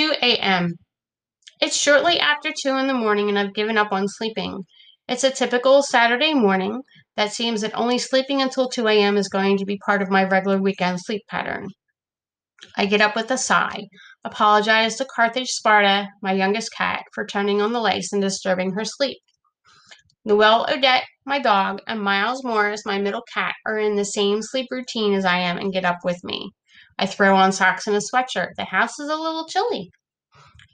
2 a.m. It's shortly after 2 in the morning and I've given up on sleeping. It's a typical Saturday morning that seems that only sleeping until 2 a.m. is going to be part of my regular weekend sleep pattern. I get up with a sigh, apologize to Carthage Sparta, my youngest cat, for turning on the lights and disturbing her sleep. Noelle Odette, my dog, and Miles Morris, my middle cat, are in the same sleep routine as I am and get up with me. I throw on socks and a sweatshirt. The house is a little chilly.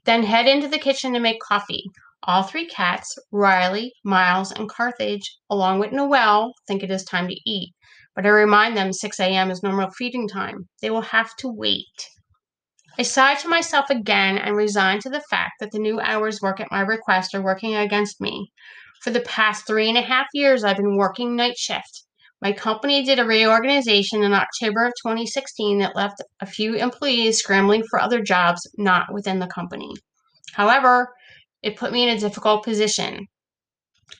Then head into the kitchen to make coffee. All three cats, Riley, Miles, and Carthage, along with Noelle, think it is time to eat. But I remind them 6 a.m. is normal feeding time. They will have to wait. I sigh to myself again and resign to the fact that the new hours work at my request are working against me. For the past three and a half years, I've been working night shift. My company did a reorganization in October of 2016 that left a few employees scrambling for other jobs not within the company. However, it put me in a difficult position.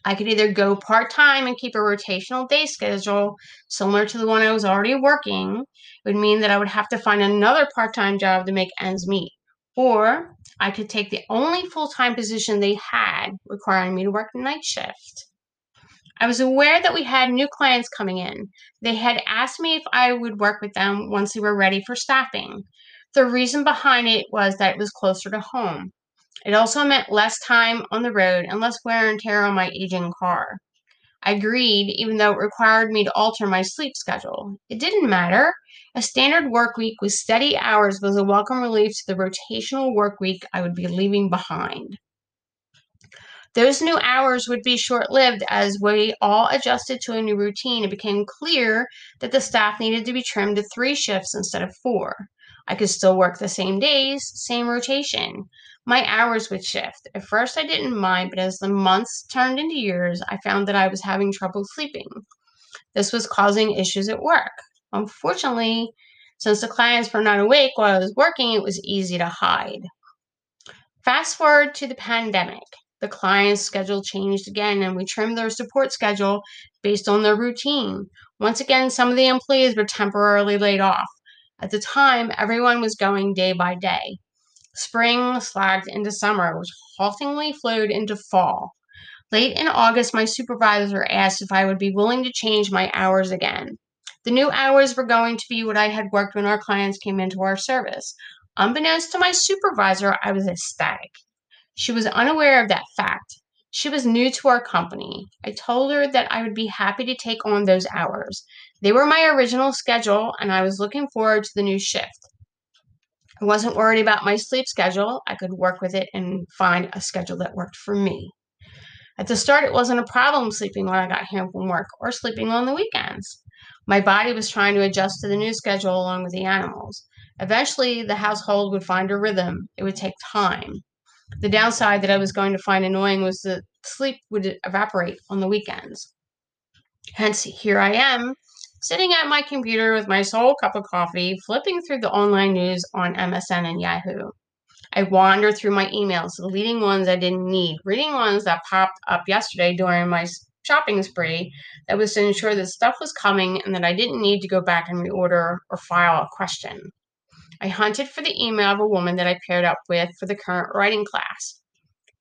I could either go part time and keep a rotational day schedule similar to the one I was already working. It would mean that I would have to find another part time job to make ends meet. Or I could take the only full time position they had, requiring me to work night shift. I was aware that we had new clients coming in. They had asked me if I would work with them once they were ready for staffing. The reason behind it was that it was closer to home. It also meant less time on the road and less wear and tear on my aging car. I agreed, even though it required me to alter my sleep schedule. It didn't matter. A standard work week with steady hours was a welcome relief to the rotational work week I would be leaving behind. Those new hours would be short lived as we all adjusted to a new routine. It became clear that the staff needed to be trimmed to three shifts instead of four. I could still work the same days, same rotation. My hours would shift. At first, I didn't mind, but as the months turned into years, I found that I was having trouble sleeping. This was causing issues at work. Unfortunately, since the clients were not awake while I was working, it was easy to hide. Fast forward to the pandemic. The client's schedule changed again, and we trimmed their support schedule based on their routine. Once again, some of the employees were temporarily laid off. At the time, everyone was going day by day. Spring slacked into summer, which haltingly flowed into fall. Late in August, my supervisor asked if I would be willing to change my hours again. The new hours were going to be what I had worked when our clients came into our service. Unbeknownst to my supervisor, I was ecstatic. She was unaware of that fact. She was new to our company. I told her that I would be happy to take on those hours. They were my original schedule, and I was looking forward to the new shift. I wasn't worried about my sleep schedule. I could work with it and find a schedule that worked for me. At the start, it wasn't a problem sleeping when I got home from work or sleeping on the weekends. My body was trying to adjust to the new schedule along with the animals. Eventually, the household would find a rhythm. It would take time. The downside that I was going to find annoying was that sleep would evaporate on the weekends. Hence, here I am, sitting at my computer with my sole cup of coffee, flipping through the online news on MSN and Yahoo. I wander through my emails, deleting ones I didn't need, reading ones that popped up yesterday during my shopping spree that was to ensure that stuff was coming and that I didn't need to go back and reorder or file a question. I hunted for the email of a woman that I paired up with for the current writing class.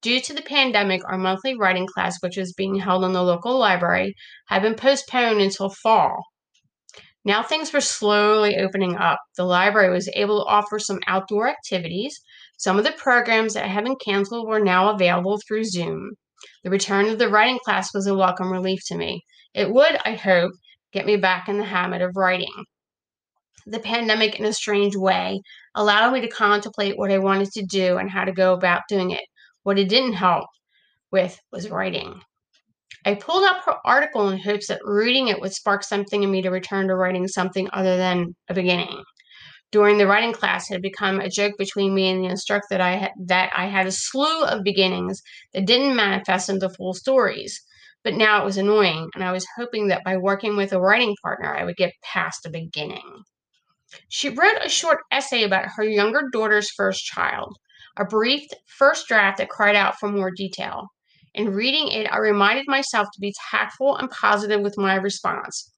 Due to the pandemic, our monthly writing class, which was being held in the local library, had been postponed until fall. Now things were slowly opening up. The library was able to offer some outdoor activities. Some of the programs that had been canceled were now available through Zoom. The return of the writing class was a welcome relief to me. It would, I hope, get me back in the habit of writing. The pandemic, in a strange way, allowed me to contemplate what I wanted to do and how to go about doing it. What it didn't help with was writing. I pulled up her article in hopes that reading it would spark something in me to return to writing something other than a beginning during the writing class had become a joke between me and the instructor that I had, that I had a slew of beginnings that didn't manifest into full stories. But now it was annoying, and I was hoping that by working with a writing partner, I would get past the beginning. She wrote a short essay about her younger daughter's first child, a brief first draft that cried out for more detail. In reading it, I reminded myself to be tactful and positive with my response.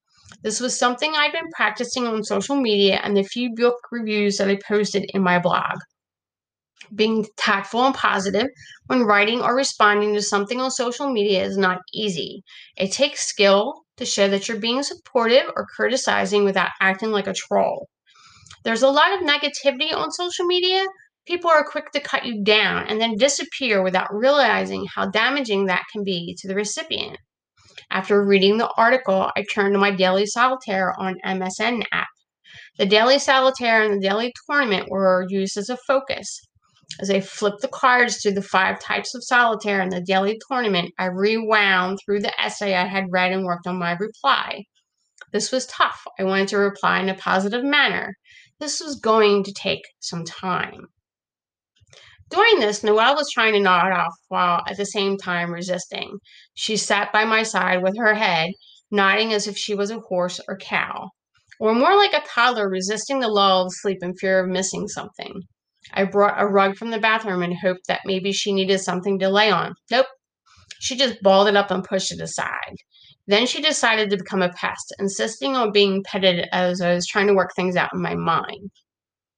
This was something I'd been practicing on social media and the few book reviews that I posted in my blog. Being tactful and positive when writing or responding to something on social media is not easy. It takes skill to show that you're being supportive or criticizing without acting like a troll. There's a lot of negativity on social media. People are quick to cut you down and then disappear without realizing how damaging that can be to the recipient. After reading the article, I turned to my daily solitaire on MSN app. The daily solitaire and the daily tournament were used as a focus. As I flipped the cards through the five types of solitaire in the daily tournament, I rewound through the essay I had read and worked on my reply. This was tough. I wanted to reply in a positive manner. This was going to take some time. During this, Noelle was trying to nod off while at the same time resisting. She sat by my side with her head nodding as if she was a horse or cow, or more like a toddler resisting the lull of sleep in fear of missing something. I brought a rug from the bathroom and hoped that maybe she needed something to lay on. Nope. She just balled it up and pushed it aside. Then she decided to become a pest, insisting on being petted as I was trying to work things out in my mind.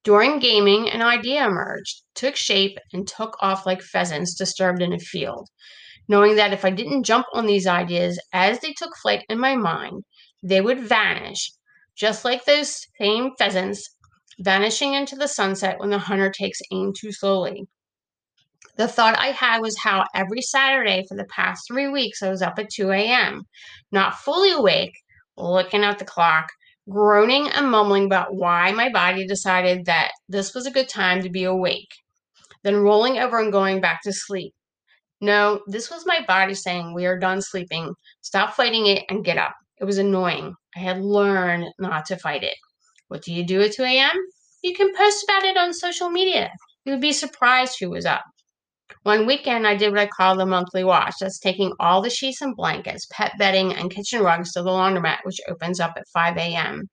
During gaming, an idea emerged, took shape, and took off like pheasants disturbed in a field. Knowing that if I didn't jump on these ideas as they took flight in my mind, they would vanish, just like those same pheasants vanishing into the sunset when the hunter takes aim too slowly. The thought I had was how every Saturday for the past three weeks I was up at 2 a.m., not fully awake, looking at the clock, groaning and mumbling about why my body decided that this was a good time to be awake, then rolling over and going back to sleep. No, this was my body saying, We are done sleeping. Stop fighting it and get up. It was annoying. I had learned not to fight it. What do you do at 2 a.m.? You can post about it on social media. You would be surprised who was up. One weekend, I did what I call the monthly wash. That's taking all the sheets and blankets, pet bedding, and kitchen rugs to the laundromat, which opens up at 5 a.m.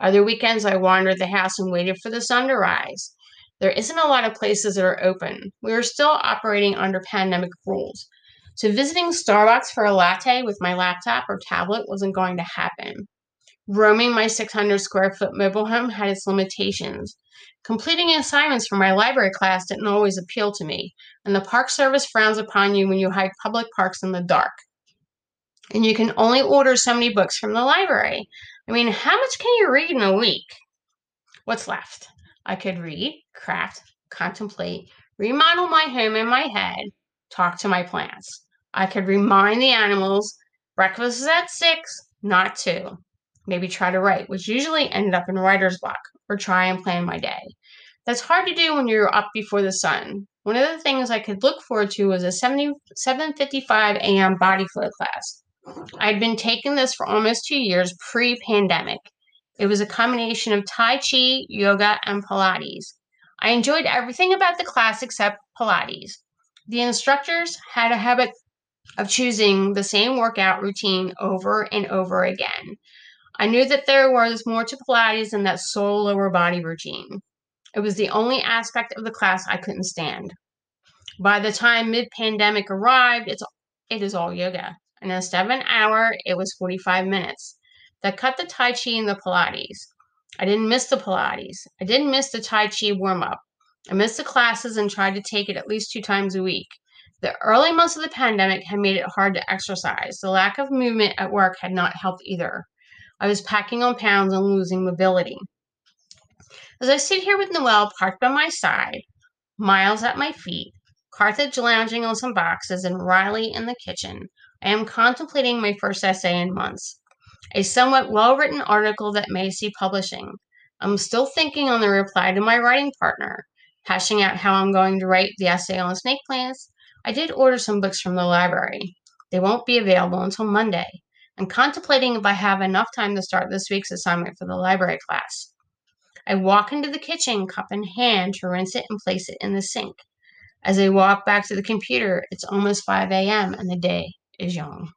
Other weekends, I wandered the house and waited for the sun to rise. There isn't a lot of places that are open. We are still operating under pandemic rules. So, visiting Starbucks for a latte with my laptop or tablet wasn't going to happen. Roaming my 600 square foot mobile home had its limitations. Completing assignments for my library class didn't always appeal to me, and the Park Service frowns upon you when you hike public parks in the dark. And you can only order so many books from the library. I mean, how much can you read in a week? What's left? I could read, craft, contemplate, remodel my home in my head, talk to my plants. I could remind the animals breakfast is at six, not two maybe try to write, which usually ended up in writer's block, or try and plan my day. That's hard to do when you're up before the sun. One of the things I could look forward to was a 70, 7.55 a.m. body flow class. I'd been taking this for almost two years pre-pandemic. It was a combination of Tai Chi, yoga, and Pilates. I enjoyed everything about the class except Pilates. The instructors had a habit of choosing the same workout routine over and over again. I knew that there was more to Pilates than that sole lower body routine. It was the only aspect of the class I couldn't stand. By the time mid pandemic arrived, it's it is all yoga. And instead of an hour, it was 45 minutes. That cut the Tai Chi and the Pilates. I didn't miss the Pilates. I didn't miss the Tai Chi warm up. I missed the classes and tried to take it at least two times a week. The early months of the pandemic had made it hard to exercise. The lack of movement at work had not helped either. I was packing on pounds and losing mobility. As I sit here with Noelle parked by my side, Miles at my feet, Carthage lounging on some boxes, and Riley in the kitchen, I am contemplating my first essay in months. A somewhat well written article that may see publishing. I'm still thinking on the reply to my writing partner, hashing out how I'm going to write the essay on snake plants. I did order some books from the library. They won't be available until Monday and contemplating if I have enough time to start this week's assignment for the library class. I walk into the kitchen, cup in hand, to rinse it and place it in the sink. As I walk back to the computer, it's almost 5 a.m. and the day is young.